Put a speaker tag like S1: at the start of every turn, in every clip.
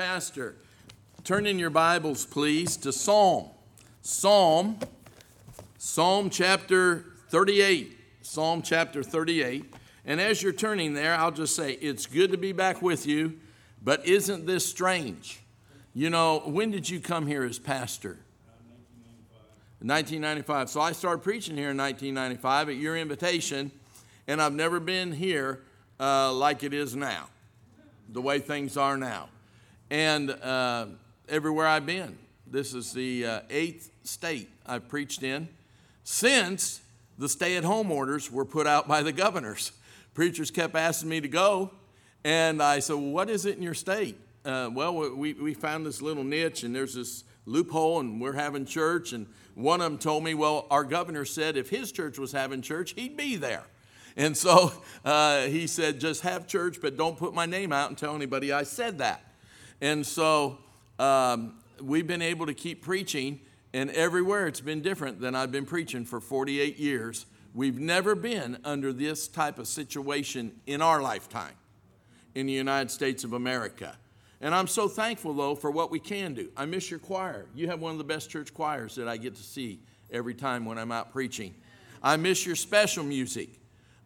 S1: Pastor, turn in your Bibles, please, to Psalm. Psalm, Psalm chapter 38. Psalm chapter 38. And as you're turning there, I'll just say, it's good to be back with you, but isn't this strange? You know, when did you come here as pastor? 1995. 1995. So I started preaching here in 1995 at your invitation, and I've never been here uh, like it is now, the way things are now and uh, everywhere I've been. This is the uh, eighth state I've preached in since the stay at home orders were put out by the governors. Preachers kept asking me to go, and I said, well, What is it in your state? Uh, well, we, we found this little niche, and there's this loophole, and we're having church. And one of them told me, Well, our governor said if his church was having church, he'd be there. And so uh, he said, Just have church, but don't put my name out and tell anybody I said that. And so um, we've been able to keep preaching, and everywhere it's been different than I've been preaching for 48 years. We've never been under this type of situation in our lifetime in the United States of America. And I'm so thankful, though, for what we can do. I miss your choir. You have one of the best church choirs that I get to see every time when I'm out preaching. I miss your special music.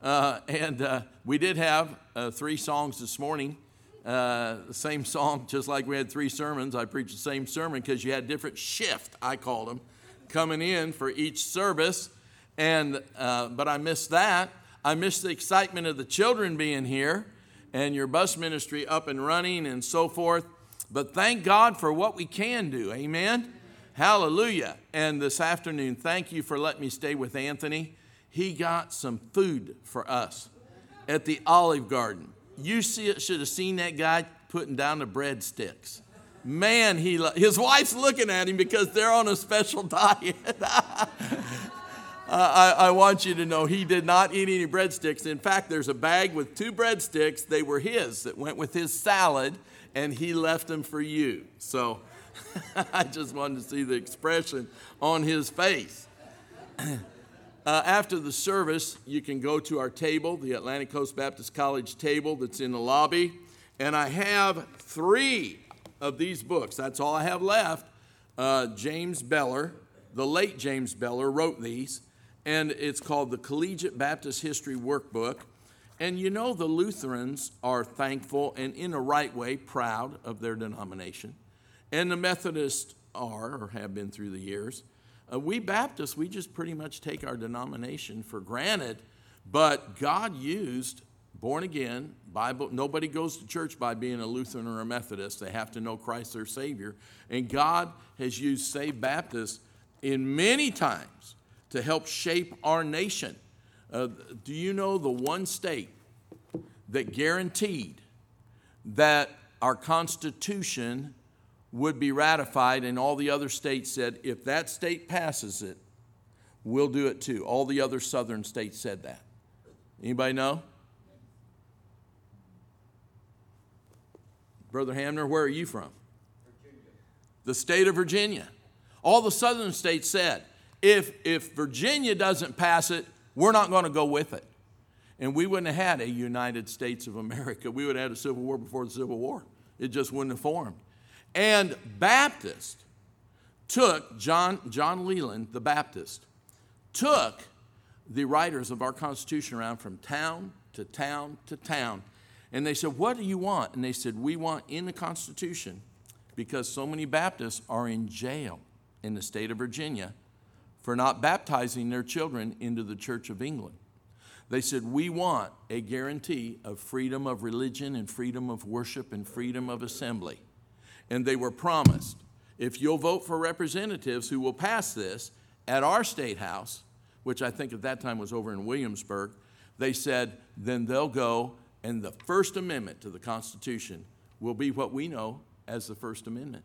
S1: Uh, and uh, we did have uh, three songs this morning uh, same song, just like we had three sermons. I preached the same sermon because you had different shift, I called them, coming in for each service. And uh, but I missed that. I missed the excitement of the children being here and your bus ministry up and running and so forth. But thank God for what we can do. Amen. Hallelujah. And this afternoon, thank you for letting me stay with Anthony. He got some food for us at the Olive Garden. You see, should have seen that guy putting down the breadsticks. Man, he lo- his wife's looking at him because they're on a special diet. I, I, want you to know he did not eat any breadsticks. In fact, there's a bag with two breadsticks. They were his that went with his salad, and he left them for you. So I just wanted to see the expression on his face. Uh, after the service, you can go to our table, the Atlantic Coast Baptist College table that's in the lobby. And I have three of these books. That's all I have left. Uh, James Beller, the late James Beller, wrote these. And it's called the Collegiate Baptist History Workbook. And you know, the Lutherans are thankful and, in a right way, proud of their denomination. And the Methodists are, or have been through the years. Uh, we Baptists, we just pretty much take our denomination for granted, but God used born again, Bible. Nobody goes to church by being a Lutheran or a Methodist. They have to know Christ their Savior. And God has used saved Baptists in many times to help shape our nation. Uh, do you know the one state that guaranteed that our Constitution would be ratified, and all the other states said, if that state passes it, we'll do it too. All the other southern states said that. Anybody know? Brother Hamner, where are you from? Virginia. The state of Virginia. All the southern states said, if, if Virginia doesn't pass it, we're not going to go with it. And we wouldn't have had a United States of America. We would have had a Civil War before the Civil War. It just wouldn't have formed and Baptist took John, John Leland, the Baptist, took the writers of our Constitution around from town to town to town. And they said, What do you want? And they said, We want in the Constitution, because so many Baptists are in jail in the state of Virginia for not baptizing their children into the Church of England. They said, We want a guarantee of freedom of religion and freedom of worship and freedom of assembly and they were promised if you'll vote for representatives who will pass this at our state house, which I think at that time was over in Williamsburg, they said, then they'll go and the First Amendment to the Constitution will be what we know as the First Amendment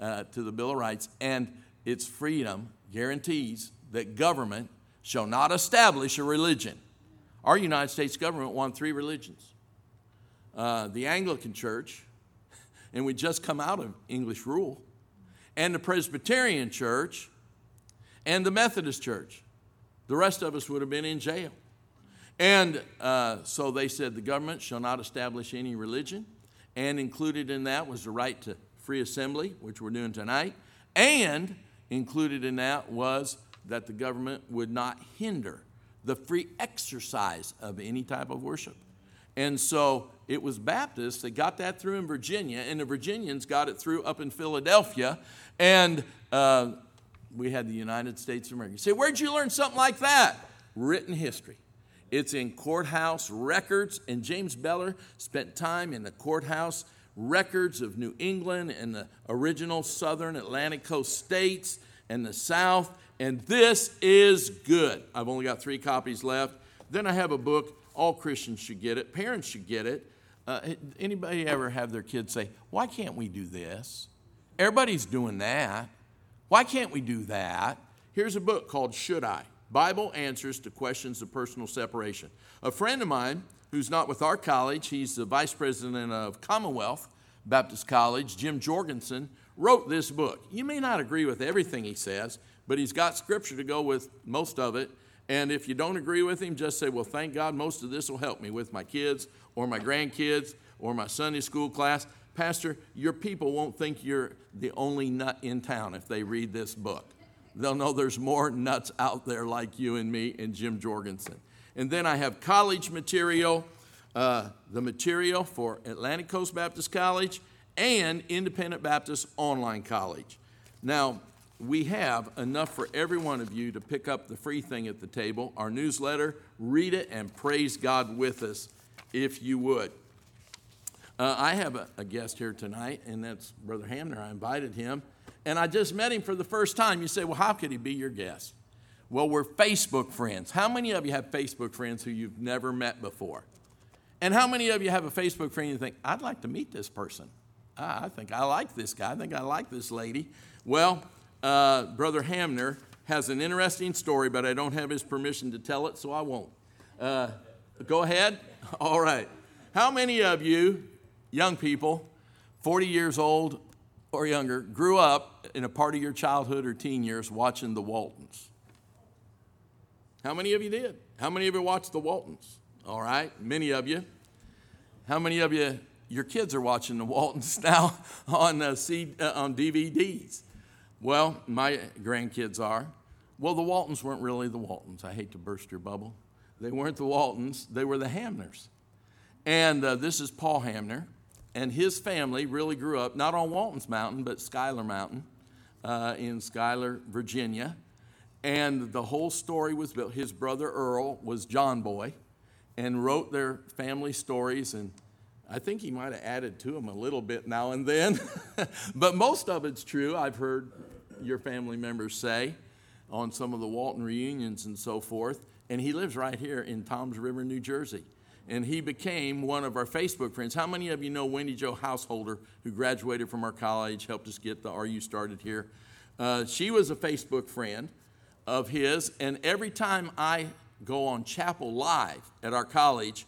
S1: uh, to the Bill of Rights. And its freedom guarantees that government shall not establish a religion. Our United States government won three religions. Uh, the Anglican Church, and we just come out of English rule, and the Presbyterian church, and the Methodist church. The rest of us would have been in jail. And uh, so they said the government shall not establish any religion. And included in that was the right to free assembly, which we're doing tonight. And included in that was that the government would not hinder the free exercise of any type of worship. And so it was Baptists that got that through in Virginia, and the Virginians got it through up in Philadelphia. And uh, we had the United States of America. You say, where'd you learn something like that? Written history. It's in courthouse records, and James Beller spent time in the courthouse records of New England and the original southern Atlantic coast states and the South, and this is good. I've only got three copies left. Then I have a book all Christians should get it. Parents should get it. Uh, anybody ever have their kids say, Why can't we do this? Everybody's doing that. Why can't we do that? Here's a book called Should I? Bible Answers to Questions of Personal Separation. A friend of mine who's not with our college, he's the vice president of Commonwealth Baptist College, Jim Jorgensen, wrote this book. You may not agree with everything he says, but he's got scripture to go with most of it. And if you don't agree with him, just say, Well, thank God most of this will help me with my kids or my grandkids or my Sunday school class. Pastor, your people won't think you're the only nut in town if they read this book. They'll know there's more nuts out there like you and me and Jim Jorgensen. And then I have college material, uh, the material for Atlantic Coast Baptist College and Independent Baptist Online College. Now, we have enough for every one of you to pick up the free thing at the table, our newsletter, read it, and praise God with us if you would. Uh, I have a, a, guest here tonight, and that's Brother Hamner. I invited him, and I just met him for the first time. You say, Well, how could he be your guest? Well, we're Facebook friends. How many of you have Facebook friends who you've never met before? And how many of you have a Facebook friend and you think, I'd like to meet this person? Ah, I think I like this guy. I think I like this lady. Well, uh, Brother Hamner, has an interesting story, but I don't have his permission to tell it, so I won't. Uh, go ahead. All right. How many of you, young people, 40 years old or younger, grew up in a part of your childhood or teen years watching the Waltons? How many of you did? How many of you watched the Waltons? All right, many of you. How many of you, your kids are watching the Waltons now on, uh, C, uh, on DVDs? Well, my grandkids are. Well, the Waltons weren't really the Waltons. I hate to burst your bubble. They weren't the Waltons, they were the Hamners. And uh, this is Paul Hamner. And his family really grew up not on Walton's Mountain, but Schuyler Mountain uh, in Schuyler, Virginia. And the whole story was built. His brother Earl was John Boy and wrote their family stories. And I think he might have added to them a little bit now and then. but most of it's true. I've heard your family members say on some of the Walton reunions and so forth. And he lives right here in Toms River, New Jersey. And he became one of our Facebook friends. How many of you know Wendy Jo Householder, who graduated from our college, helped us get the RU started here? Uh, she was a Facebook friend of his. And every time I go on Chapel Live at our college,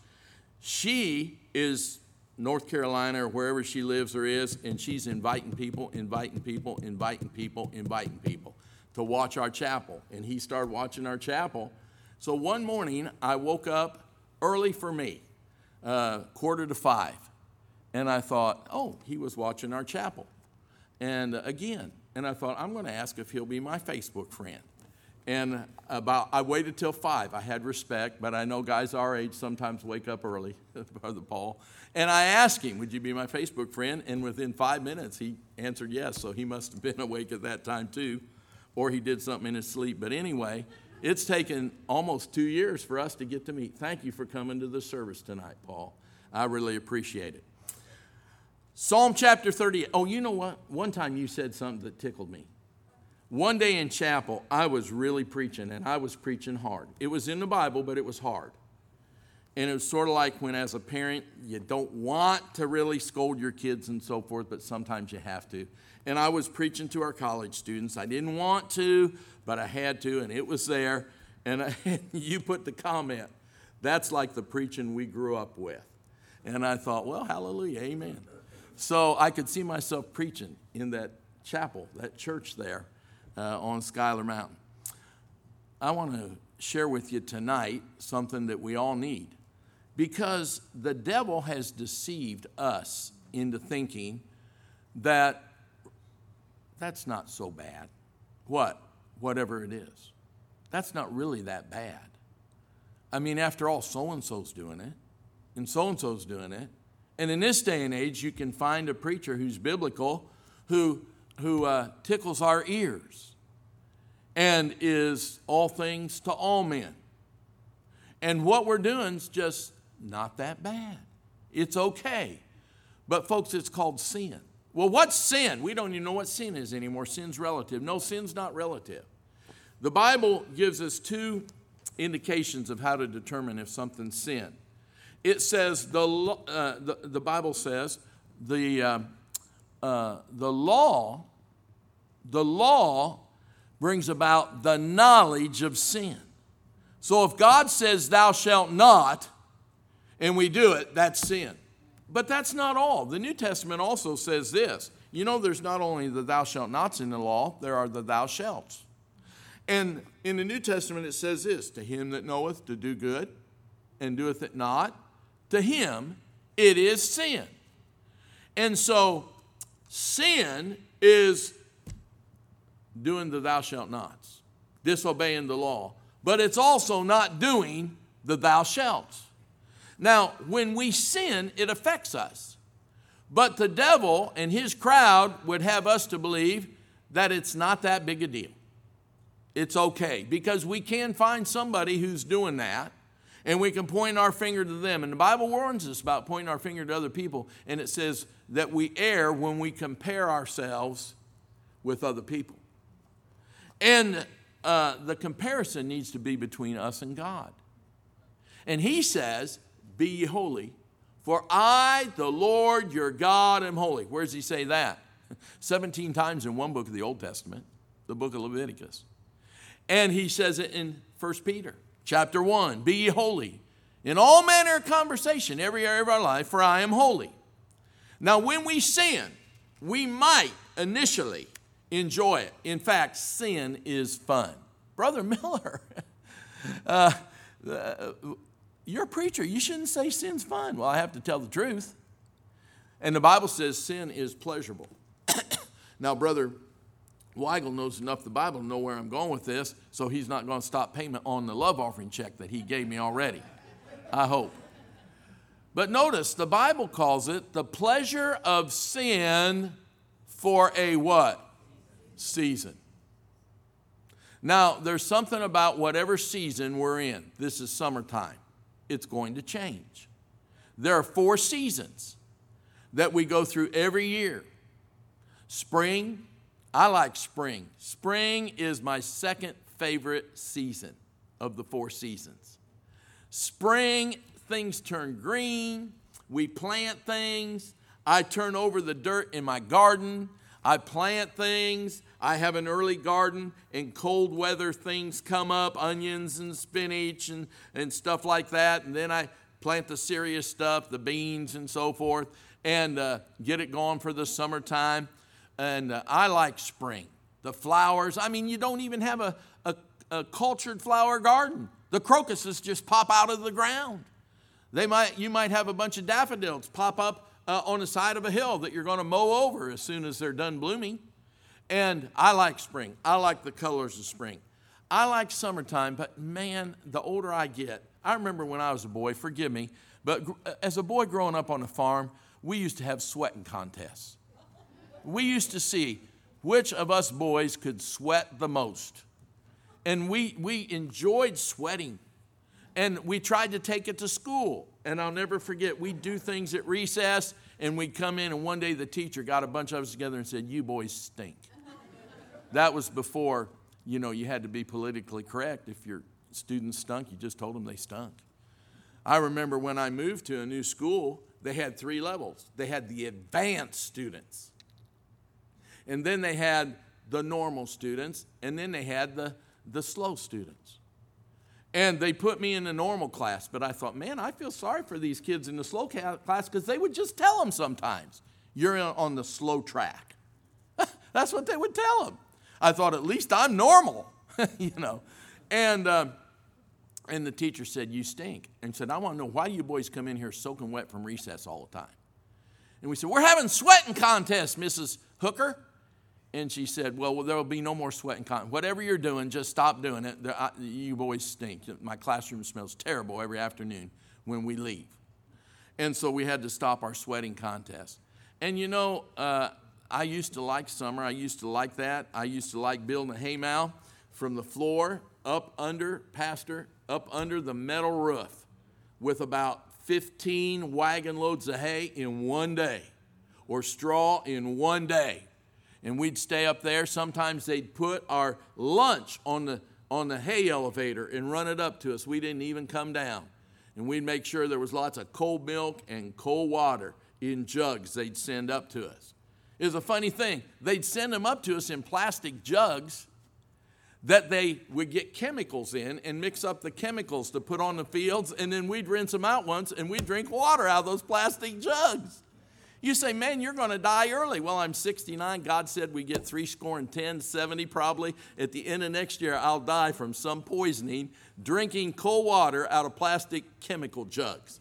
S1: she is North Carolina or wherever she lives or is, and she's inviting people, inviting people, inviting people, inviting people to watch our chapel. And he started watching our chapel. So one morning, I woke up early for me, uh, quarter to five, and I thought, oh, he was watching our chapel. And again, and I thought, I'm going to ask if he'll be my Facebook friend and about I waited till five. I had respect, but I know guys our age sometimes wake up early, Brother Paul. And I asked him, "Would you be my Facebook friend?" And within five minutes, he answered yes. So he must have been awake at that time too, or he did something in his sleep. But anyway, it's taken almost two years for us to get to meet. Thank you for coming to the service tonight, Paul. I really appreciate it. Psalm chapter 38. Oh, you know what? One time you said something that tickled me. One day in chapel, I was really preaching, and I was preaching hard. It was in the Bible, but it was hard. And it was sort of like when, as a parent, you don't want to really scold your kids and so forth, but sometimes you have to. And I was preaching to our college students. I didn't want to, but I had to, and it was there. And I, you put the comment, that's like the preaching we grew up with. And I thought, well, hallelujah, amen. So I could see myself preaching in that chapel, that church there uh, on Schuyler Mountain. I want to share with you tonight something that we all need because the devil has deceived us into thinking that that's not so bad. What? Whatever it is. That's not really that bad. I mean, after all, so and so's doing it, and so and so's doing it. And in this day and age, you can find a preacher who's biblical who who uh, tickles our ears and is all things to all men. And what we're doing is just not that bad. It's okay. But, folks, it's called sin. Well, what's sin? We don't even know what sin is anymore. Sin's relative. No, sin's not relative. The Bible gives us two indications of how to determine if something's sin. It says, the, uh, the, the, Bible says, the, uh, uh, the law the law brings about the knowledge of sin. So if God says, Thou shalt not, and we do it, that's sin. But that's not all. The New Testament also says this you know, there's not only the thou shalt nots in the law, there are the thou shalts. And in the New Testament, it says this To him that knoweth to do good and doeth it not, to him it is sin. And so sin is doing the thou shalt nots, disobeying the law, but it's also not doing the thou shalt. Now, when we sin, it affects us. But the devil and his crowd would have us to believe that it's not that big a deal. It's okay because we can find somebody who's doing that and we can point our finger to them. And the Bible warns us about pointing our finger to other people, and it says that we err when we compare ourselves with other people. And uh, the comparison needs to be between us and God. And he says, Be ye holy, for I, the Lord your God, am holy. Where does he say that? 17 times in one book of the Old Testament, the book of Leviticus. And he says it in 1 Peter chapter 1 Be ye holy in all manner of conversation, every area of our life, for I am holy. Now, when we sin, we might initially Enjoy it. In fact, sin is fun. Brother Miller, uh, you're a preacher. You shouldn't say sin's fun. Well, I have to tell the truth. And the Bible says sin is pleasurable. now, Brother Weigel knows enough the Bible to know where I'm going with this, so he's not going to stop payment on the love offering check that he gave me already. I hope. But notice the Bible calls it the pleasure of sin for a what? season. Now, there's something about whatever season we're in. This is summertime. It's going to change. There are four seasons that we go through every year spring, I like spring. Spring is my second favorite season of the four seasons. Spring, things turn green, we plant things. I turn over the dirt in my garden. I plant things, I have an early garden. In cold weather, things come up onions and spinach and, and stuff like that. And then I plant the serious stuff, the beans and so forth, and uh, get it going for the summertime. And uh, I like spring. The flowers, I mean, you don't even have a, a, a cultured flower garden. The crocuses just pop out of the ground. They might, you might have a bunch of daffodils pop up uh, on the side of a hill that you're going to mow over as soon as they're done blooming. And I like spring. I like the colors of spring. I like summertime, but man, the older I get, I remember when I was a boy, forgive me, but uh, as a boy growing up on a farm, we used to have sweating contests. We used to see which of us boys could sweat the most. And we, we enjoyed sweating. And we tried to take it to school. And I'll never forget, we'd do things at recess and we'd come in, and one day the teacher got a bunch of us together and said, You boys stink. that was before, you know, you had to be politically correct. If your students stunk, you just told them they stunk. I remember when I moved to a new school, they had three levels they had the advanced students, and then they had the normal students, and then they had the, the slow students. And they put me in the normal class, but I thought, man, I feel sorry for these kids in the slow class because they would just tell them sometimes, you're on the slow track. That's what they would tell them. I thought, at least I'm normal, you know. And, um, and the teacher said, you stink. And said, I want to know why you boys come in here soaking wet from recess all the time. And we said, we're having sweating contests, Mrs. Hooker. And she said, Well, there will be no more sweat and cotton. Whatever you're doing, just stop doing it. You boys stink. My classroom smells terrible every afternoon when we leave. And so we had to stop our sweating contest. And you know, uh, I used to like summer. I used to like that. I used to like building a haymow from the floor up under, pastor, up under the metal roof with about 15 wagon loads of hay in one day or straw in one day and we'd stay up there. Sometimes they'd put our lunch on the on the hay elevator and run it up to us. We didn't even come down. And we'd make sure there was lots of cold milk and cold water in jugs they'd send up to us. It was a funny thing. They'd send them up to us in plastic jugs that they would get chemicals in and mix up the chemicals to put on the fields, and then we'd rinse them out once and we'd drink water out of those plastic jugs. You say, man, you're going to die early. Well, I'm 69. God said we get three score and 10, 70 probably. At the end of next year, I'll die from some poisoning, drinking cold water out of plastic chemical jugs.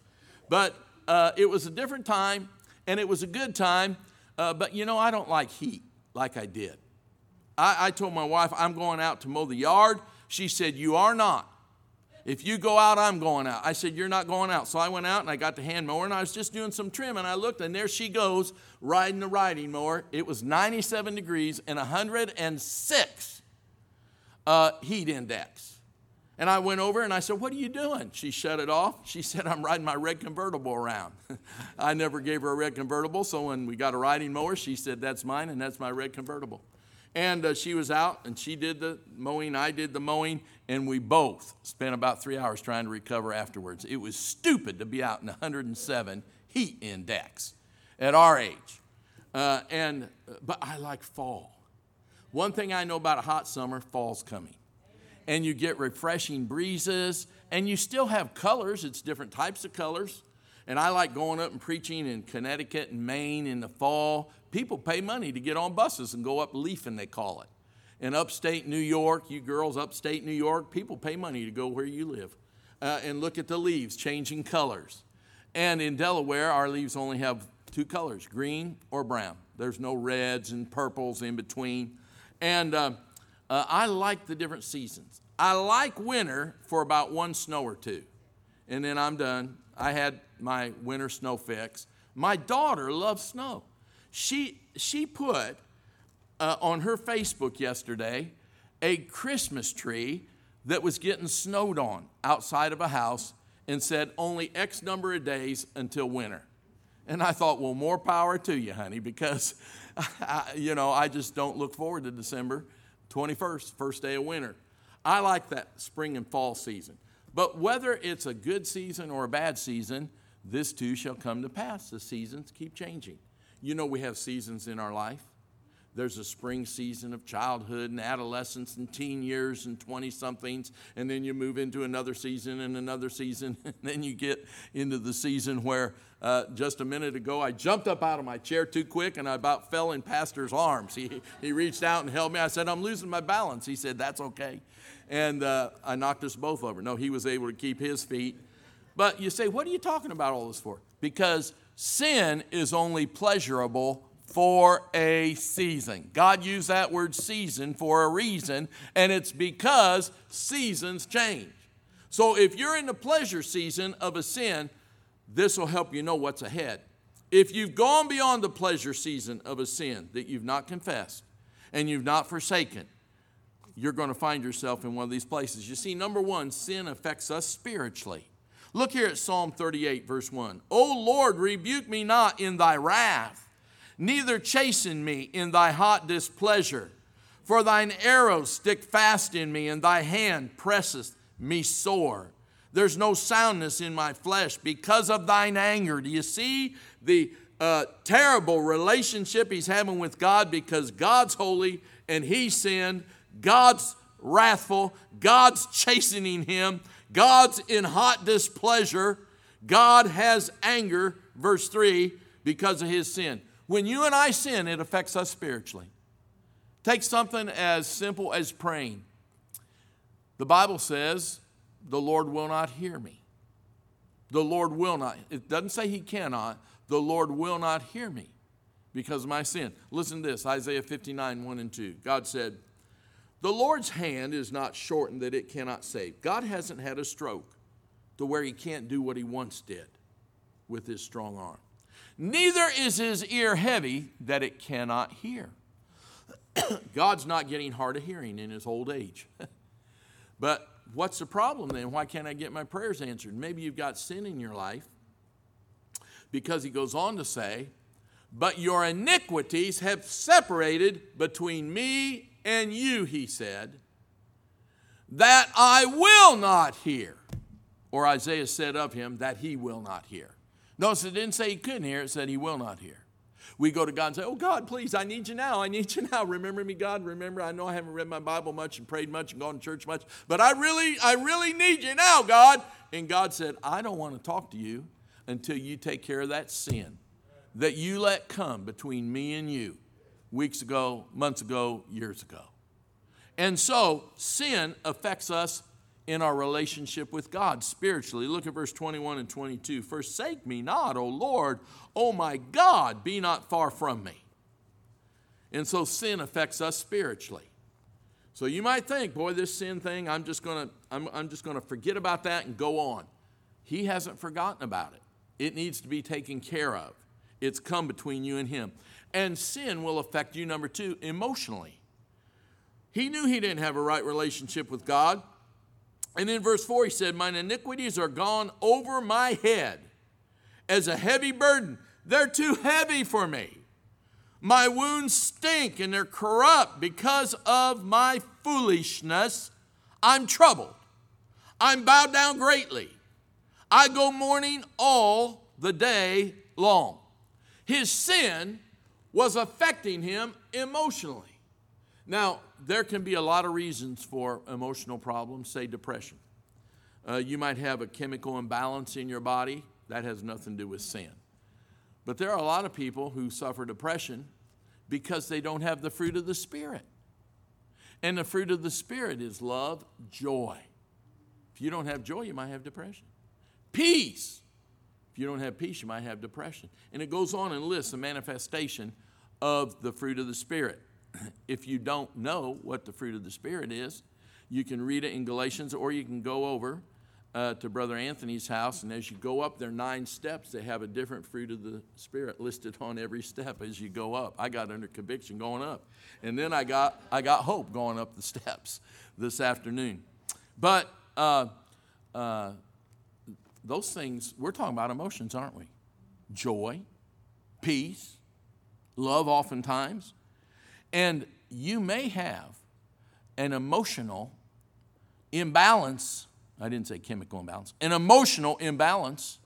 S1: But uh, it was a different time, and it was a good time. Uh, but you know, I don't like heat like I did. I, I told my wife, I'm going out to mow the yard. She said, You are not. If you go out, I'm going out. I said, You're not going out. So I went out and I got the hand mower and I was just doing some trim and I looked and there she goes riding the riding mower. It was 97 degrees and 106 uh, heat index. And I went over and I said, What are you doing? She shut it off. She said, I'm riding my red convertible around. I never gave her a red convertible, so when we got a riding mower, she said, That's mine and that's my red convertible. And uh, she was out and she did the mowing, I did the mowing, and we both spent about three hours trying to recover afterwards. It was stupid to be out in 107 heat index at our age. Uh, and, uh, but I like fall. One thing I know about a hot summer, fall's coming. And you get refreshing breezes, and you still have colors, it's different types of colors. And I like going up and preaching in Connecticut and Maine in the fall people pay money to get on buses and go up leafing, they call it. In upstate New York, you girls, upstate New York, people pay money to go where you live uh, and look at the leaves changing colors. And in Delaware, our leaves only have two colors green or brown. There's no reds and purples in between. And uh, uh, I like the different seasons. I like winter for about one snow or two, and then I'm done. I had my winter snow fix. My daughter loves snow. She, she put uh, on her Facebook yesterday a Christmas tree that was getting snowed on outside of a house and said only X number of days until winter. And I thought, well, more power to you, honey, because, I, you know, I just don't look forward to December 21st, first day of winter. I like that spring and fall season. But whether it's a good season or a bad season, this too shall come to pass. The seasons keep changing. You know, we have seasons in our life. There's a spring season of childhood and adolescence and teen years and 20 somethings, and then you move into another season and another season, and then you get into the season where uh, just a minute ago I jumped up out of my chair too quick and I about fell in Pastor's arms. He, he reached out and held me. I said, I'm losing my balance. He said, That's okay. And uh, I knocked us both over. No, he was able to keep his feet. But you say, What are you talking about all this for? Because sin is only pleasurable for a season. God used that word season for a reason, and it's because seasons change. So if you're in the pleasure season of a sin, this will help you know what's ahead. If you've gone beyond the pleasure season of a sin that you've not confessed and you've not forsaken, you're going to find yourself in one of these places. You see, number one, sin affects us spiritually. Look here at Psalm 38, verse 1. O Lord, rebuke me not in thy wrath, neither chasten me in thy hot displeasure. For thine arrows stick fast in me, and thy hand presseth me sore. There's no soundness in my flesh because of thine anger. Do you see the uh, terrible relationship he's having with God because God's holy and he sinned? God's wrathful, God's chastening him, God's in hot displeasure. God has anger, verse 3, because of his sin. When you and I sin, it affects us spiritually. Take something as simple as praying. The Bible says, the Lord will not hear me. The Lord will not. It doesn't say he cannot. The Lord will not hear me because of my sin. Listen to this Isaiah 59, 1 and 2. God said, the Lord's hand is not shortened that it cannot save. God hasn't had a stroke to where he can't do what he once did with his strong arm. Neither is his ear heavy that it cannot hear. God's not getting hard of hearing in his old age. but what's the problem then? Why can't I get my prayers answered? Maybe you've got sin in your life. Because he goes on to say, But your iniquities have separated between me and you, he said, that I will not hear. Or Isaiah said of him, that he will not hear. Notice it didn't say he couldn't hear, it said he will not hear. We go to God and say, Oh, God, please, I need you now. I need you now. Remember me, God. Remember, I know I haven't read my Bible much and prayed much and gone to church much, but I really, I really need you now, God. And God said, I don't want to talk to you until you take care of that sin that you let come between me and you weeks ago, months ago, years ago. And so sin affects us in our relationship with God spiritually. Look at verse 21 and 22. Forsake me not, O Lord, O my God, be not far from me. And so sin affects us spiritually. So you might think, boy, this sin thing, I'm just gonna, I'm, I'm just gonna forget about that and go on. He hasn't forgotten about it. It needs to be taken care of. It's come between you and him. And sin will affect you, number two, emotionally. He knew he didn't have a right relationship with God. And in verse 4, he said, Mine iniquities are gone over my head as a heavy burden. They're too heavy for me. My wounds stink and they're corrupt because of my foolishness. I'm troubled. I'm bowed down greatly. I go mourning all the day long. His sin was affecting him emotionally. Now, there can be a lot of reasons for emotional problems, say depression. Uh, you might have a chemical imbalance in your body, that has nothing to do with sin. But there are a lot of people who suffer depression because they don't have the fruit of the Spirit. And the fruit of the Spirit is love, joy. If you don't have joy, you might have depression. Peace, you don't have peace, you might have depression. And it goes on and lists a manifestation of the fruit of the Spirit. If you don't know what the fruit of the Spirit is, you can read it in Galatians or you can go over uh, to Brother Anthony's house. And as you go up, there are nine steps. They have a different fruit of the Spirit listed on every step as you go up. I got under conviction going up. And then I got, I got hope going up the steps this afternoon. But uh, uh, those things, we're talking about emotions, aren't we? Joy, peace, love, oftentimes. And you may have an emotional imbalance. I didn't say chemical imbalance, an emotional imbalance.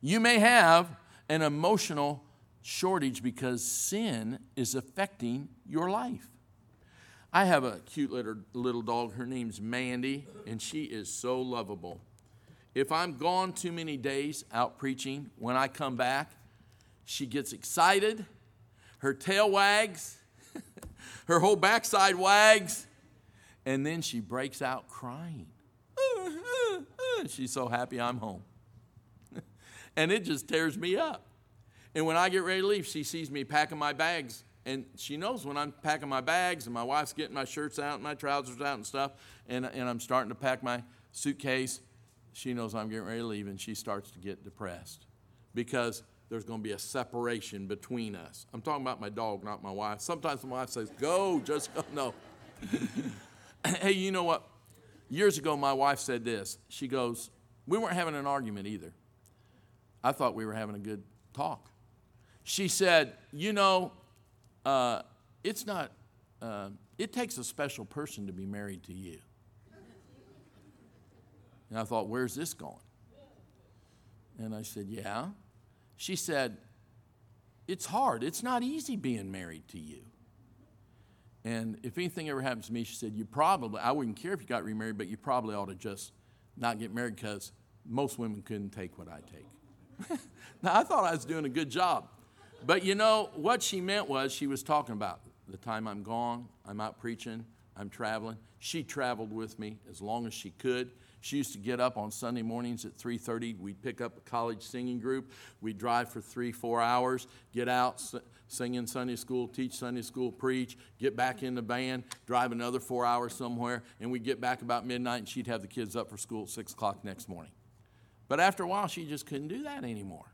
S1: You may have an emotional shortage because sin is affecting your life. I have a cute little, little dog. Her name's Mandy, and she is so lovable. If I'm gone too many days out preaching, when I come back, she gets excited, her tail wags, her whole backside wags, and then she breaks out crying. She's so happy I'm home. and it just tears me up. And when I get ready to leave, she sees me packing my bags. And she knows when I'm packing my bags and my wife's getting my shirts out and my trousers out and stuff, and, and I'm starting to pack my suitcase she knows I'm getting ready to leave, and she starts to get depressed because there's going to be a separation between us. I'm talking about my dog, not my wife. Sometimes my wife says, Go, just go. No. hey, you know what? Years ago, my wife said this. She goes, We weren't having an argument either. I thought we were having a good talk. She said, You know, uh, it's not, uh, it takes a special person to be married to you. And I thought, where's this going? And I said, yeah. She said, it's hard. It's not easy being married to you. And if anything ever happens to me, she said, you probably, I wouldn't care if you got remarried, but you probably ought to just not get married because most women couldn't take what I take. now, I thought I was doing a good job. But you know, what she meant was she was talking about the time I'm gone, I'm out preaching, I'm traveling. She traveled with me as long as she could. She used to get up on Sunday mornings at 3:30. We'd pick up a college singing group. We'd drive for three, four hours, get out, sing in Sunday school, teach Sunday school, preach, get back in the van, drive another four hours somewhere, and we'd get back about midnight, and she'd have the kids up for school at six o'clock next morning. But after a while, she just couldn't do that anymore.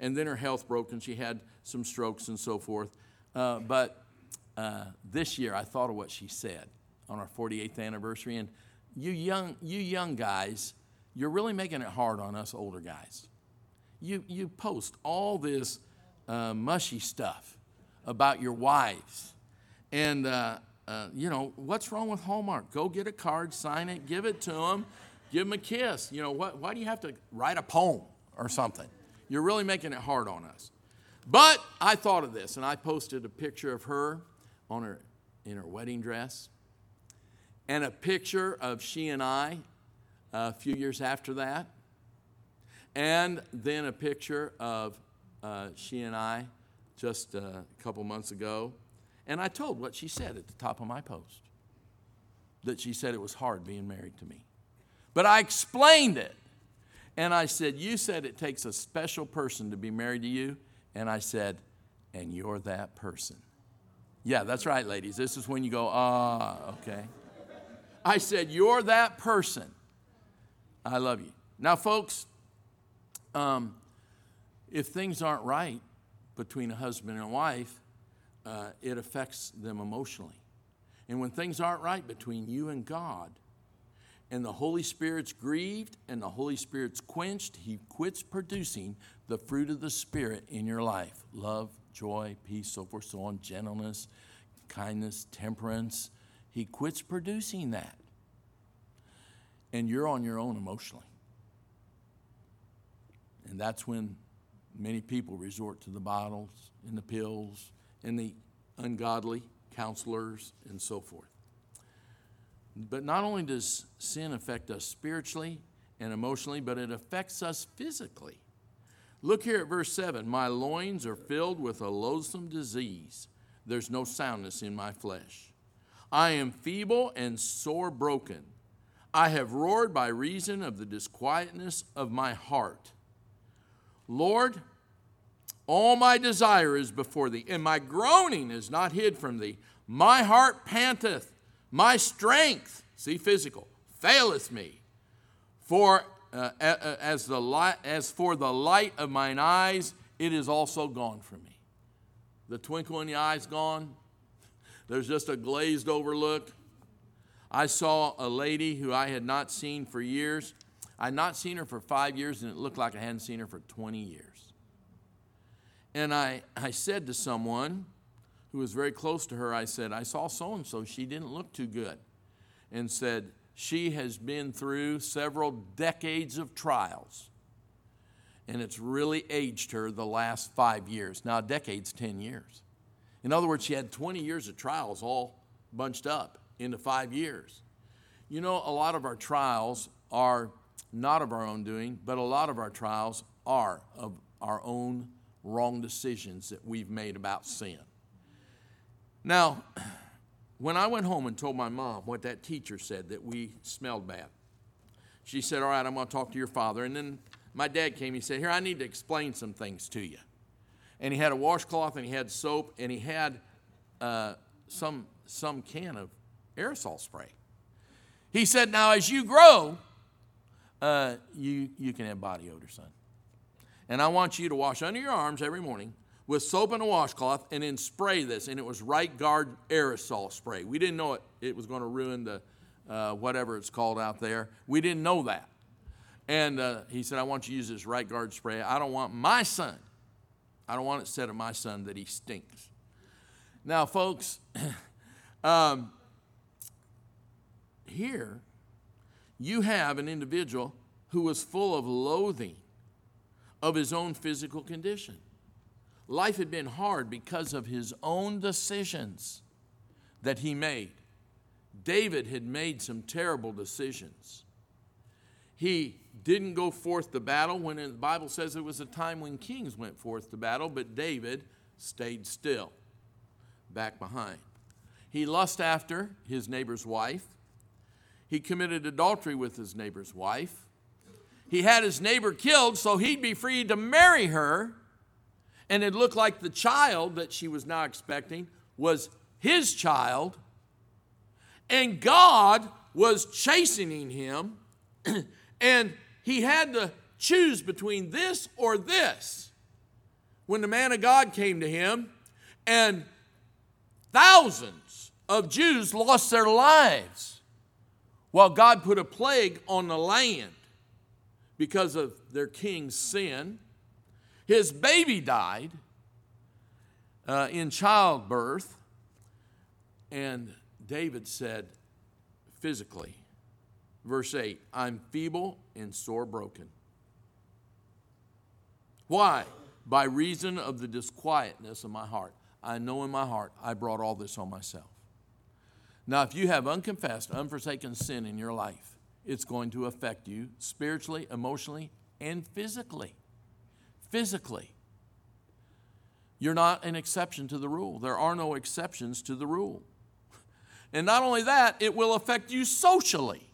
S1: And then her health broke, and she had some strokes and so forth. Uh, but uh, this year, I thought of what she said on our 48th anniversary, and you young, you young guys, you're really making it hard on us older guys. You, you post all this uh, mushy stuff about your wives. And, uh, uh, you know, what's wrong with Hallmark? Go get a card, sign it, give it to them, give them a kiss. You know, what, why do you have to write a poem or something? You're really making it hard on us. But I thought of this, and I posted a picture of her on her in her wedding dress and a picture of she and I uh, a few years after that, and then a picture of uh, she and I just uh, a couple months ago. And I told what she said at the top of my post that she said it was hard being married to me. But I explained it. And I said, You said it takes a special person to be married to you. And I said, And you're that person. Yeah, that's right, ladies. This is when you go, Ah, okay. I said, You're that person. I love you. Now, folks, um, if things aren't right between a husband and a wife, uh, it affects them emotionally. And when things aren't right between you and God, and the Holy Spirit's grieved and the Holy Spirit's quenched, he quits producing the fruit of the Spirit in your life love, joy, peace, so forth, so on, gentleness, kindness, temperance. He quits producing that. And you're on your own emotionally. And that's when many people resort to the bottles and the pills and the ungodly counselors and so forth. But not only does sin affect us spiritually and emotionally, but it affects us physically. Look here at verse 7 My loins are filled with a loathsome disease, there's no soundness in my flesh. I am feeble and sore broken. I have roared by reason of the disquietness of my heart. Lord, all my desire is before thee, and my groaning is not hid from thee. My heart panteth, my strength, see physical, faileth me. For uh, as, the light, as for the light of mine eyes, it is also gone from me. The twinkle in the eyes gone, there's just a glazed over look. I saw a lady who I had not seen for years. I had not seen her for five years, and it looked like I hadn't seen her for 20 years. And I, I said to someone who was very close to her, I said, I saw so and so. She didn't look too good. And said, She has been through several decades of trials, and it's really aged her the last five years. Now, decade's 10 years. In other words, she had 20 years of trials all bunched up into five years. You know, a lot of our trials are not of our own doing, but a lot of our trials are of our own wrong decisions that we've made about sin. Now, when I went home and told my mom what that teacher said that we smelled bad, she said, All right, I'm going to talk to your father. And then my dad came, he said, Here, I need to explain some things to you and he had a washcloth and he had soap and he had uh, some, some can of aerosol spray. He said, Now, as you grow, uh, you, you can have body odor, son. And I want you to wash under your arms every morning with soap and a washcloth and then spray this. And it was right guard aerosol spray. We didn't know it, it was going to ruin the uh, whatever it's called out there. We didn't know that. And uh, he said, I want you to use this right guard spray. I don't want my son I don't want it said of my son that he stinks. Now, folks, um, here you have an individual who was full of loathing of his own physical condition. Life had been hard because of his own decisions that he made. David had made some terrible decisions. He didn't go forth to battle when the Bible says it was a time when kings went forth to battle, but David stayed still, back behind. He lust after his neighbor's wife. He committed adultery with his neighbor's wife. He had his neighbor killed so he'd be free to marry her. And it looked like the child that she was now expecting was his child. And God was chastening him and he had to choose between this or this. When the man of God came to him, and thousands of Jews lost their lives while God put a plague on the land because of their king's sin. His baby died uh, in childbirth, and David said, physically, Verse 8 I'm feeble and sore broken. Why? By reason of the disquietness of my heart. I know in my heart I brought all this on myself. Now, if you have unconfessed, unforsaken sin in your life, it's going to affect you spiritually, emotionally, and physically. Physically. You're not an exception to the rule. There are no exceptions to the rule. And not only that, it will affect you socially.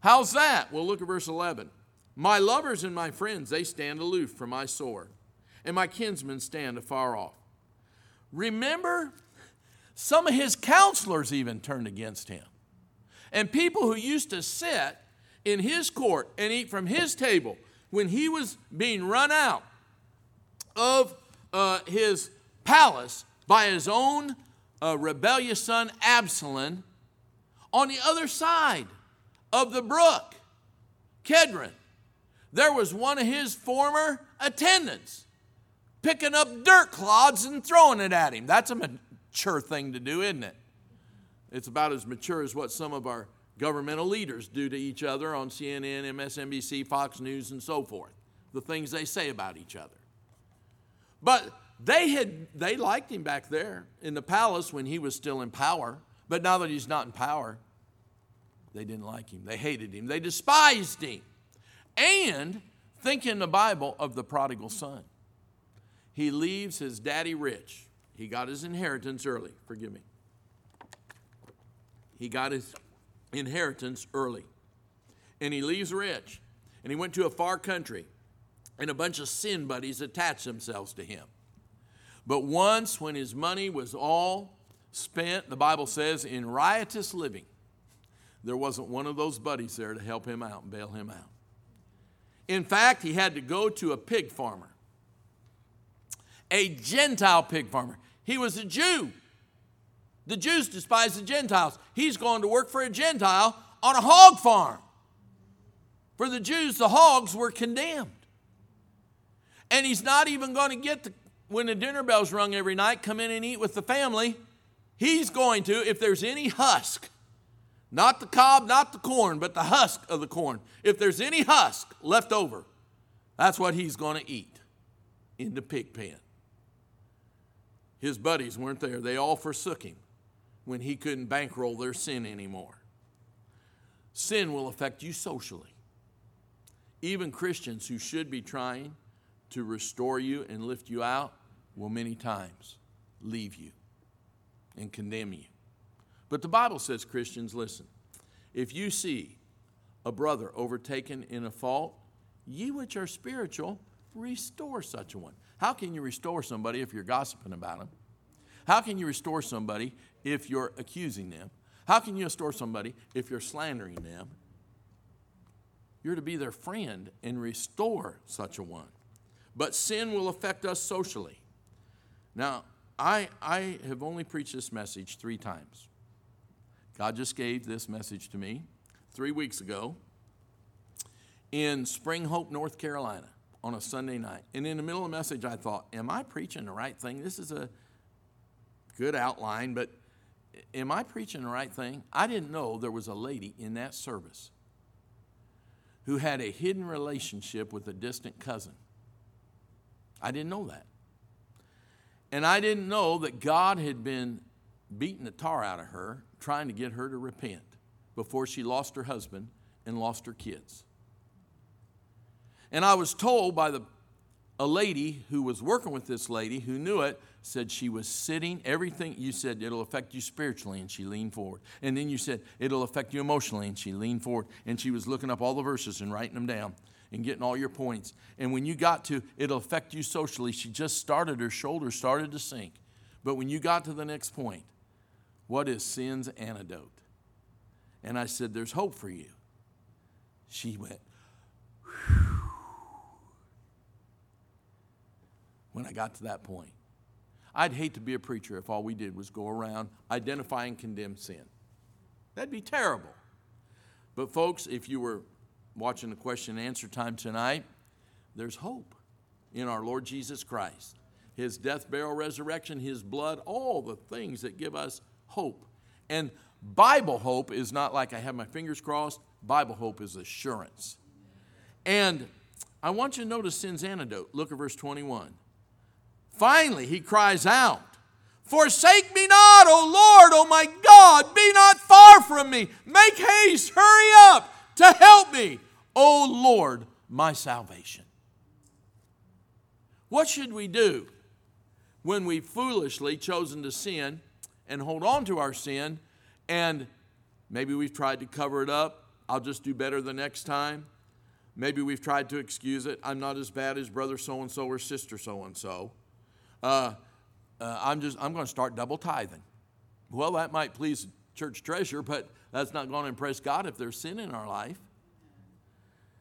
S1: How's that? Well, look at verse 11. My lovers and my friends, they stand aloof from my sword, and my kinsmen stand afar off. Remember, some of his counselors even turned against him. And people who used to sit in his court and eat from his table when he was being run out of uh, his palace by his own uh, rebellious son Absalom on the other side of the brook, Kedron, there was one of his former attendants picking up dirt clods and throwing it at him. That's a mature thing to do, isn't it? It's about as mature as what some of our governmental leaders do to each other on CNN, MSNBC, Fox News, and so forth. The things they say about each other. But they had they liked him back there in the palace when he was still in power, but now that he's not in power, they didn't like him. They hated him. They despised him. And think in the Bible of the prodigal son. He leaves his daddy rich. He got his inheritance early. Forgive me. He got his inheritance early. And he leaves rich. And he went to a far country. And a bunch of sin buddies attached themselves to him. But once, when his money was all spent, the Bible says, in riotous living, there wasn't one of those buddies there to help him out and bail him out. In fact, he had to go to a pig farmer, a Gentile pig farmer. He was a Jew. The Jews despise the Gentiles. He's going to work for a Gentile on a hog farm. For the Jews, the hogs were condemned. And he's not even going to get the, when the dinner bells rung every night, come in and eat with the family. He's going to, if there's any husk not the cob, not the corn, but the husk of the corn. If there's any husk left over, that's what he's going to eat in the pig pen. His buddies weren't there. They all forsook him when he couldn't bankroll their sin anymore. Sin will affect you socially. Even Christians who should be trying to restore you and lift you out will many times leave you and condemn you. But the Bible says, Christians, listen, if you see a brother overtaken in a fault, ye which are spiritual, restore such a one. How can you restore somebody if you're gossiping about him? How can you restore somebody if you're accusing them? How can you restore somebody if you're slandering them? You're to be their friend and restore such a one. But sin will affect us socially. Now, I, I have only preached this message three times. God just gave this message to me three weeks ago in Spring Hope, North Carolina, on a Sunday night. And in the middle of the message, I thought, Am I preaching the right thing? This is a good outline, but am I preaching the right thing? I didn't know there was a lady in that service who had a hidden relationship with a distant cousin. I didn't know that. And I didn't know that God had been beating the tar out of her, trying to get her to repent before she lost her husband and lost her kids. And I was told by the, a lady who was working with this lady who knew it, said she was sitting, everything you said, it'll affect you spiritually, and she leaned forward. And then you said, it'll affect you emotionally, and she leaned forward. And she was looking up all the verses and writing them down and getting all your points. And when you got to, it'll affect you socially, she just started, her shoulders started to sink. But when you got to the next point, what is sin's antidote? And I said, There's hope for you. She went, Whew. When I got to that point, I'd hate to be a preacher if all we did was go around identify and condemn sin. That'd be terrible. But, folks, if you were watching the question and answer time tonight, there's hope in our Lord Jesus Christ. His death, burial, resurrection, His blood, all the things that give us hope. And Bible hope is not like I have my fingers crossed, Bible hope is assurance. And I want you to notice sin's antidote. Look at verse 21. Finally, he cries out, Forsake me not, O Lord, O my God, be not far from me. Make haste, hurry up to help me, O Lord, my salvation. What should we do when we've foolishly chosen to sin and hold on to our sin, and maybe we've tried to cover it up. I'll just do better the next time. Maybe we've tried to excuse it. I'm not as bad as brother so and so or sister so and so. I'm just I'm going to start double tithing. Well, that might please church treasure, but that's not going to impress God if there's sin in our life.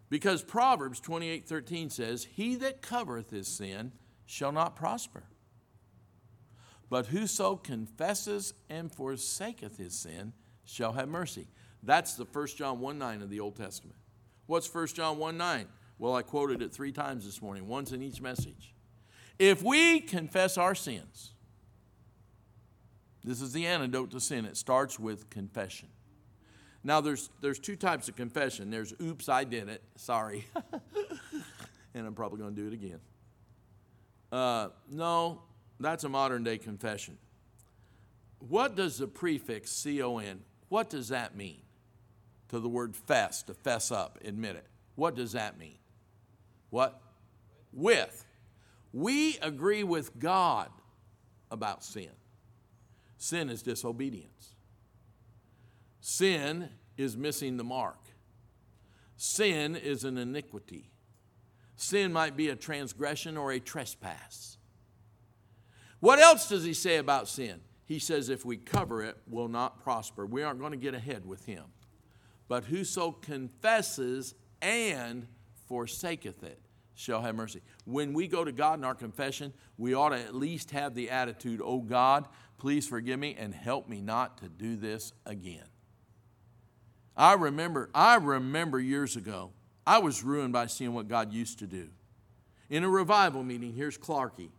S1: Because Proverbs 28 13 says, He that covereth his sin shall not prosper. But whoso confesses and forsaketh his sin shall have mercy. That's the 1 John 1 9 of the Old Testament. What's 1 John 1 9? Well, I quoted it three times this morning, once in each message. If we confess our sins, this is the antidote to sin. It starts with confession. Now, there's, there's two types of confession there's oops, I did it, sorry. and I'm probably going to do it again. Uh, no, that's a modern day confession. What does the prefix con, what does that mean to the word fess, to fess up, admit it? What does that mean? What? With. We agree with God about sin. Sin is disobedience. Sin is missing the mark. Sin is an iniquity. Sin might be a transgression or a trespass. What else does he say about sin? He says, if we cover it, we'll not prosper. We aren't going to get ahead with him. But whoso confesses and forsaketh it shall have mercy. When we go to God in our confession, we ought to at least have the attitude, Oh God, please forgive me and help me not to do this again. I remember, I remember years ago, I was ruined by seeing what God used to do. In a revival meeting, here's Clarkie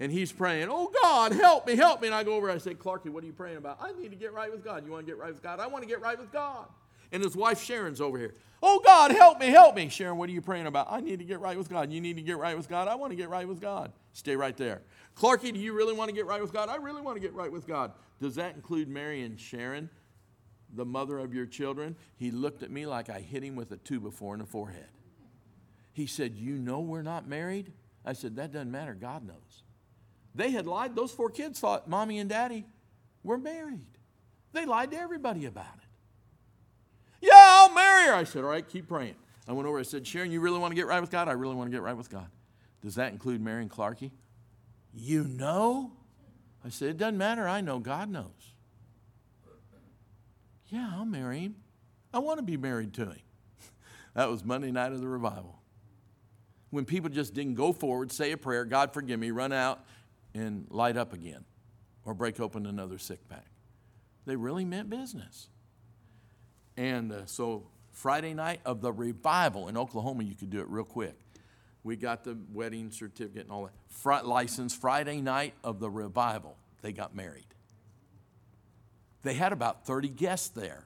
S1: and he's praying, Oh God, help me, help me. And I go over and I say, Clarky, what are you praying about? I need to get right with God. You want to get right with God? I want to get right with God. And his wife Sharon's over here. Oh God, help me, help me. Sharon, what are you praying about? I need to get right with God. You need to get right with God. I want to get right with God. Stay right there. Clarky, do you really want to get right with God? I really want to get right with God. Does that include marrying Sharon, the mother of your children? He looked at me like I hit him with a two before in the forehead. He said, You know we're not married? I said, That doesn't matter. God knows. They had lied. Those four kids thought mommy and daddy were married. They lied to everybody about it. Yeah, I'll marry her. I said, All right, keep praying. I went over. I said, Sharon, you really want to get right with God? I really want to get right with God. Does that include marrying Clarky? You know? I said, It doesn't matter. I know God knows. Yeah, I'll marry him. I want to be married to him. that was Monday night of the revival. When people just didn't go forward, say a prayer, God forgive me, run out, and light up again or break open another sick pack. They really meant business. And uh, so, Friday night of the revival in Oklahoma, you could do it real quick. We got the wedding certificate and all that. Fr- license Friday night of the revival, they got married. They had about 30 guests there.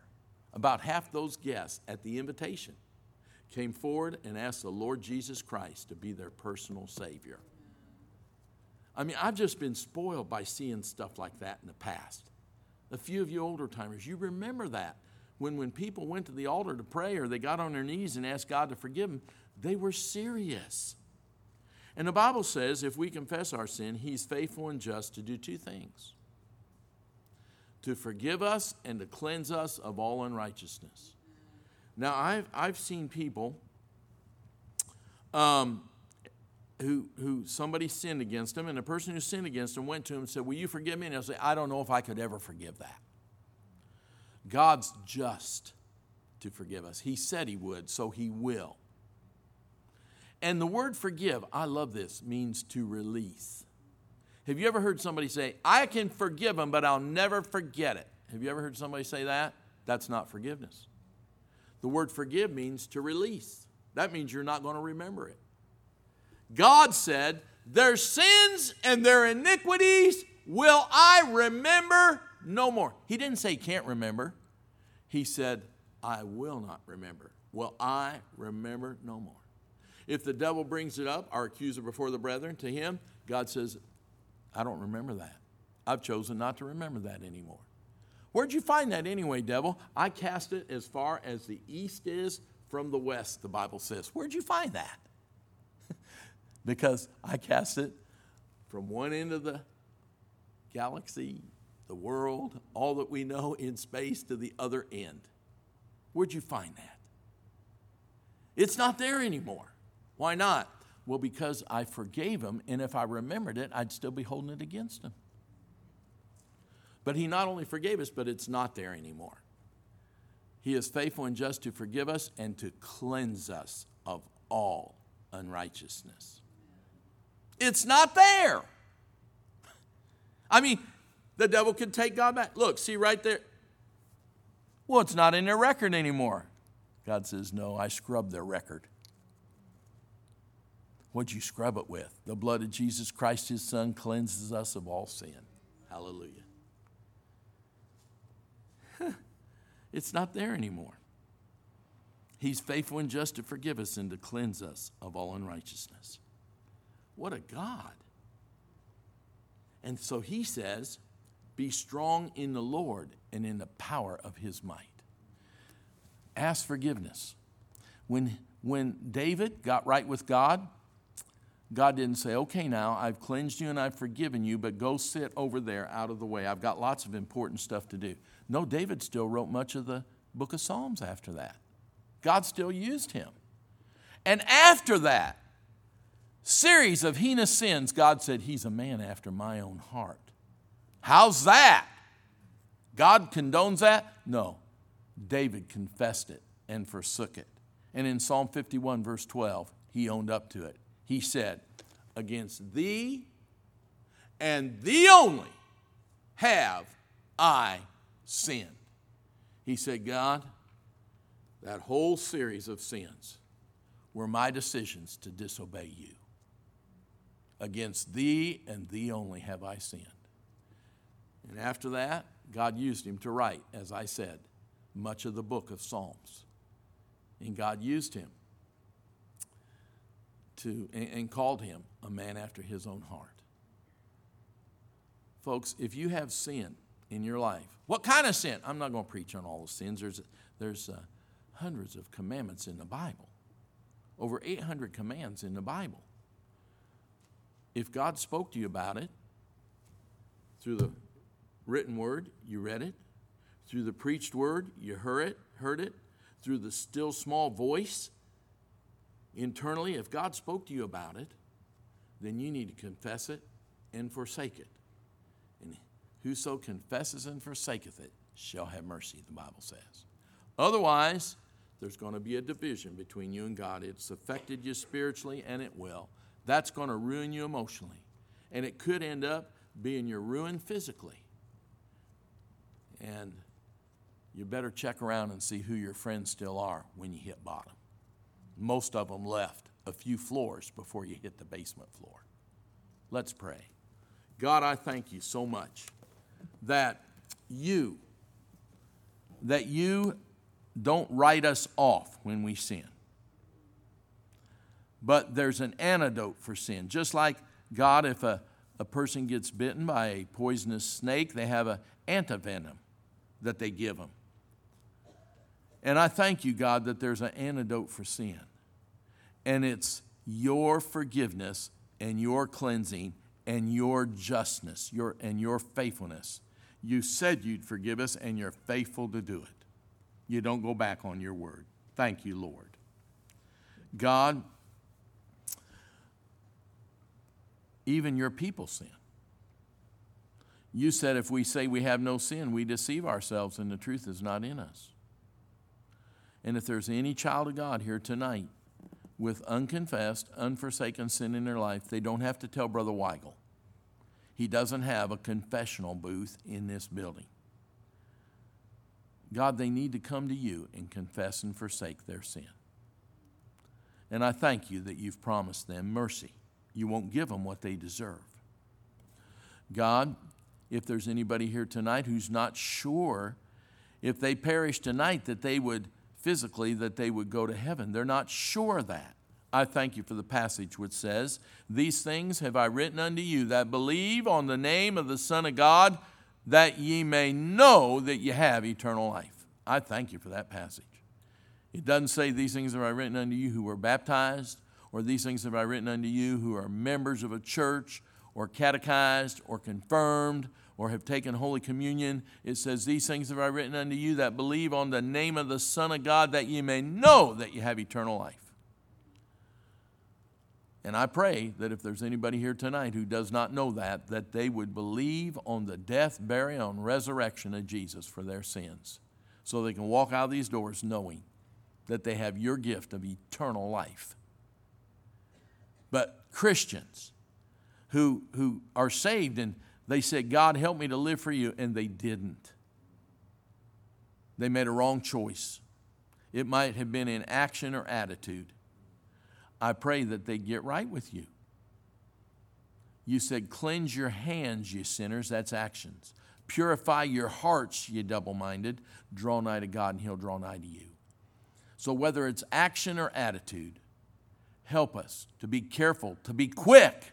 S1: About half those guests at the invitation came forward and asked the Lord Jesus Christ to be their personal Savior. I mean, I've just been spoiled by seeing stuff like that in the past. A few of you older timers, you remember that. When, when people went to the altar to pray or they got on their knees and asked God to forgive them, they were serious. And the Bible says if we confess our sin, He's faithful and just to do two things to forgive us and to cleanse us of all unrighteousness. Now, I've, I've seen people um, who, who somebody sinned against him, and the person who sinned against him went to him and said, Will you forgive me? And he'll say, I don't know if I could ever forgive that. God's just to forgive us. He said he would, so he will. And the word forgive, I love this, means to release. Have you ever heard somebody say, I can forgive him, but I'll never forget it? Have you ever heard somebody say that? That's not forgiveness. The word forgive means to release. That means you're not going to remember it. God said, Their sins and their iniquities will I remember no more. He didn't say, Can't remember. He said, I will not remember. Will I remember no more? If the devil brings it up, our accuser before the brethren, to him, God says, I don't remember that. I've chosen not to remember that anymore. Where'd you find that anyway, devil? I cast it as far as the east is from the west, the Bible says. Where'd you find that? because I cast it from one end of the galaxy, the world, all that we know in space to the other end. Where'd you find that? It's not there anymore. Why not? Well, because I forgave him, and if I remembered it, I'd still be holding it against him. But he not only forgave us, but it's not there anymore. He is faithful and just to forgive us and to cleanse us of all unrighteousness. It's not there. I mean, the devil can take God back. Look, see right there. Well, it's not in their record anymore. God says, No, I scrubbed their record. What'd you scrub it with? The blood of Jesus Christ, his son, cleanses us of all sin. Hallelujah. it's not there anymore. He's faithful and just to forgive us and to cleanse us of all unrighteousness. What a God. And so he says, Be strong in the Lord and in the power of his might. Ask forgiveness. When, when David got right with God, God didn't say, Okay, now I've cleansed you and I've forgiven you, but go sit over there out of the way. I've got lots of important stuff to do. No, David still wrote much of the book of Psalms after that. God still used him. And after that, series of heinous sins, God said, He's a man after my own heart. How's that? God condones that? No. David confessed it and forsook it. And in Psalm 51, verse 12, he owned up to it. He said, Against thee and thee only have I sinned. He said, God, that whole series of sins were my decisions to disobey you. Against thee and thee only have I sinned. And after that, God used him to write, as I said, much of the book of Psalms. And God used him to, and called him a man after his own heart. Folks, if you have sin in your life, what kind of sin? I'm not going to preach on all the sins. There's, there's uh, hundreds of commandments in the Bible, over 800 commands in the Bible if God spoke to you about it through the written word, you read it. Through the preached word, you heard it, heard it. Through the still small voice internally, if God spoke to you about it, then you need to confess it and forsake it. And whoso confesses and forsaketh it shall have mercy, the Bible says. Otherwise, there's going to be a division between you and God. It's affected you spiritually and it will. That's going to ruin you emotionally. And it could end up being your ruin physically. And you better check around and see who your friends still are when you hit bottom. Most of them left a few floors before you hit the basement floor. Let's pray. God, I thank you so much that you that you don't write us off when we sin. But there's an antidote for sin. Just like God, if a, a person gets bitten by a poisonous snake, they have an antivenom that they give them. And I thank you, God, that there's an antidote for sin. And it's your forgiveness and your cleansing and your justness your, and your faithfulness. You said you'd forgive us, and you're faithful to do it. You don't go back on your word. Thank you, Lord. God, even your people sin. You said, if we say we have no sin, we deceive ourselves and the truth is not in us. And if there's any child of God here tonight with unconfessed, unforsaken sin in their life, they don't have to tell Brother Weigel. He doesn't have a confessional booth in this building. God, they need to come to you and confess and forsake their sin. And I thank you that you've promised them mercy you won't give them what they deserve. God, if there's anybody here tonight who's not sure if they perish tonight that they would physically that they would go to heaven, they're not sure that. I thank you for the passage which says, These things have I written unto you that believe on the name of the Son of God, that ye may know that ye have eternal life. I thank you for that passage. It doesn't say, These things have I written unto you who were baptized, or these things have I written unto you who are members of a church or catechized or confirmed or have taken Holy Communion. It says, These things have I written unto you that believe on the name of the Son of God, that ye may know that you have eternal life. And I pray that if there's anybody here tonight who does not know that, that they would believe on the death, burial, and resurrection of Jesus for their sins. So they can walk out of these doors knowing that they have your gift of eternal life. But Christians who, who are saved and they said, God, help me to live for you, and they didn't. They made a wrong choice. It might have been in action or attitude. I pray that they get right with you. You said, Cleanse your hands, you sinners. That's actions. Purify your hearts, you double minded. Draw nigh to God, and He'll draw nigh to you. So, whether it's action or attitude, help us to be careful, to be quick.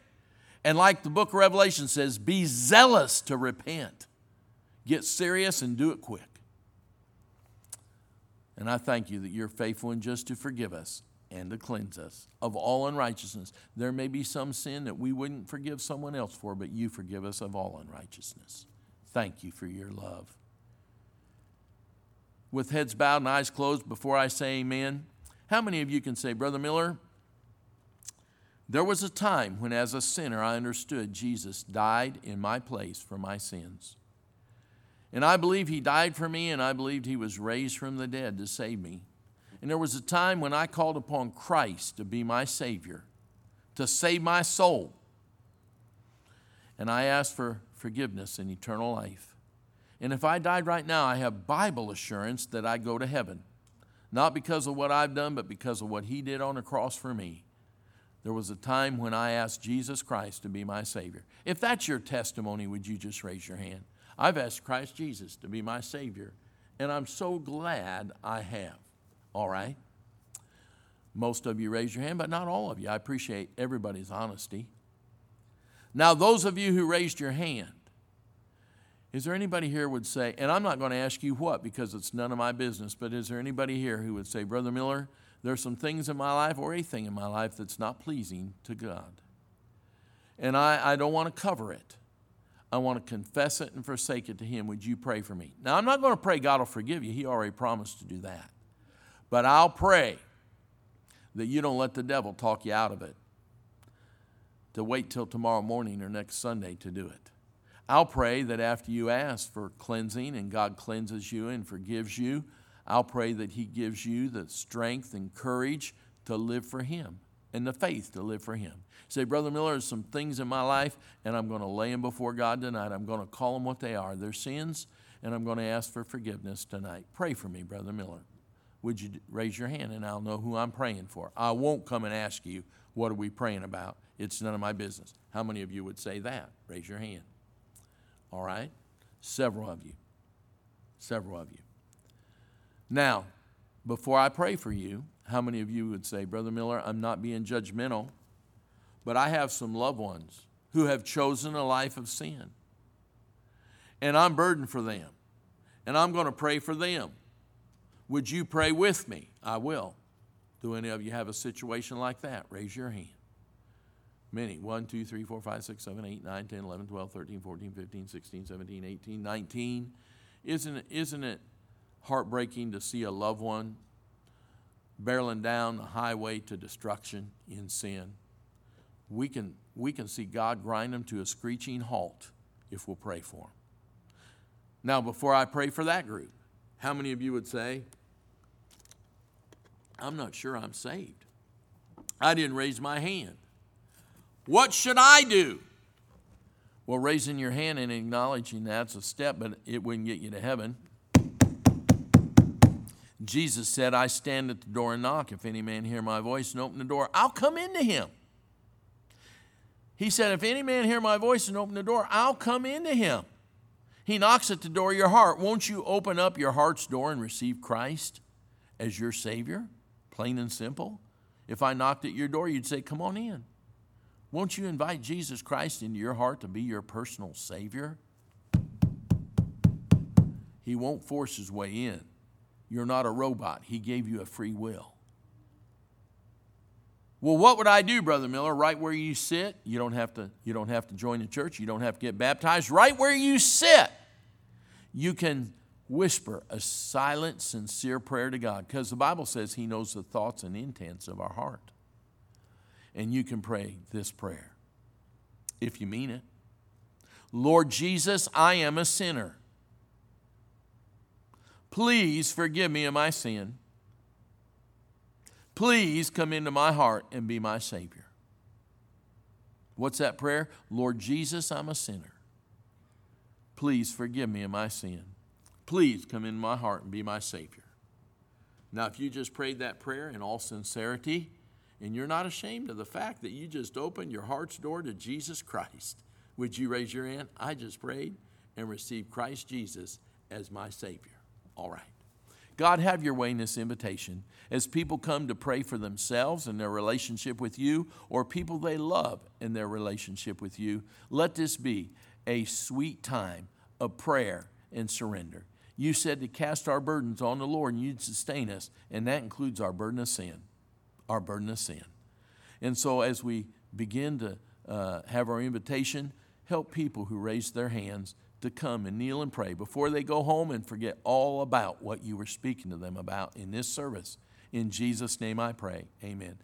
S1: And like the book of Revelation says, be zealous to repent. Get serious and do it quick. And I thank you that you're faithful and just to forgive us and to cleanse us of all unrighteousness. There may be some sin that we wouldn't forgive someone else for, but you forgive us of all unrighteousness. Thank you for your love. With heads bowed and eyes closed, before I say amen, how many of you can say, Brother Miller, there was a time when, as a sinner, I understood Jesus died in my place for my sins. And I believe He died for me, and I believed He was raised from the dead to save me. And there was a time when I called upon Christ to be my Savior, to save my soul. And I asked for forgiveness and eternal life. And if I died right now, I have Bible assurance that I go to heaven, not because of what I've done, but because of what He did on the cross for me. There was a time when I asked Jesus Christ to be my Savior. If that's your testimony, would you just raise your hand? I've asked Christ Jesus to be my Savior, and I'm so glad I have. All right? Most of you raise your hand, but not all of you. I appreciate everybody's honesty. Now, those of you who raised your hand, is there anybody here would say, and I'm not going to ask you what because it's none of my business, but is there anybody here who would say, Brother Miller, there's some things in my life or a thing in my life that's not pleasing to God. And I, I don't want to cover it. I want to confess it and forsake it to Him. Would you pray for me? Now, I'm not going to pray God will forgive you. He already promised to do that. But I'll pray that you don't let the devil talk you out of it, to wait till tomorrow morning or next Sunday to do it. I'll pray that after you ask for cleansing and God cleanses you and forgives you, I'll pray that He gives you the strength and courage to live for Him and the faith to live for Him. Say, Brother Miller, there's some things in my life, and I'm going to lay them before God tonight. I'm going to call them what they are their sins, and I'm going to ask for forgiveness tonight. Pray for me, Brother Miller. Would you raise your hand and I'll know who I'm praying for? I won't come and ask you, what are we praying about? It's none of my business. How many of you would say that? Raise your hand. All right? Several of you. Several of you. Now, before I pray for you, how many of you would say, Brother Miller, I'm not being judgmental, but I have some loved ones who have chosen a life of sin. And I'm burdened for them. And I'm going to pray for them. Would you pray with me? I will. Do any of you have a situation like that? Raise your hand. Many. 1, 2, 3, 4, 5, 6, 7, 8, 9, 10, 11, 12, 13, 14, 15, 16, 17, 18, 19. Isn't it, isn't it heartbreaking to see a loved one barreling down the highway to destruction in sin. We can, we can see God grind them to a screeching halt if we'll pray for them. Now, before I pray for that group, how many of you would say, I'm not sure I'm saved? I didn't raise my hand. What should I do? Well, raising your hand and acknowledging that's a step, but it wouldn't get you to heaven. Jesus said, I stand at the door and knock. If any man hear my voice and open the door, I'll come into him. He said, If any man hear my voice and open the door, I'll come into him. He knocks at the door of your heart. Won't you open up your heart's door and receive Christ as your Savior? Plain and simple. If I knocked at your door, you'd say, Come on in. Won't you invite Jesus Christ into your heart to be your personal Savior? He won't force his way in. You're not a robot. He gave you a free will. Well, what would I do, Brother Miller? Right where you sit, you don't have to, you don't have to join the church, you don't have to get baptized. Right where you sit, you can whisper a silent, sincere prayer to God because the Bible says He knows the thoughts and intents of our heart. And you can pray this prayer if you mean it Lord Jesus, I am a sinner. Please forgive me of my sin. Please come into my heart and be my Savior. What's that prayer? Lord Jesus, I'm a sinner. Please forgive me of my sin. Please come into my heart and be my Savior. Now, if you just prayed that prayer in all sincerity, and you're not ashamed of the fact that you just opened your heart's door to Jesus Christ, would you raise your hand? I just prayed and received Christ Jesus as my Savior. All right. God, have your way in this invitation as people come to pray for themselves and their relationship with you or people they love in their relationship with you. Let this be a sweet time of prayer and surrender. You said to cast our burdens on the Lord and you'd sustain us, and that includes our burden of sin. Our burden of sin. And so, as we begin to uh, have our invitation, help people who raise their hands to come and kneel and pray before they go home and forget all about what you were speaking to them about in this service. In Jesus' name I pray. Amen.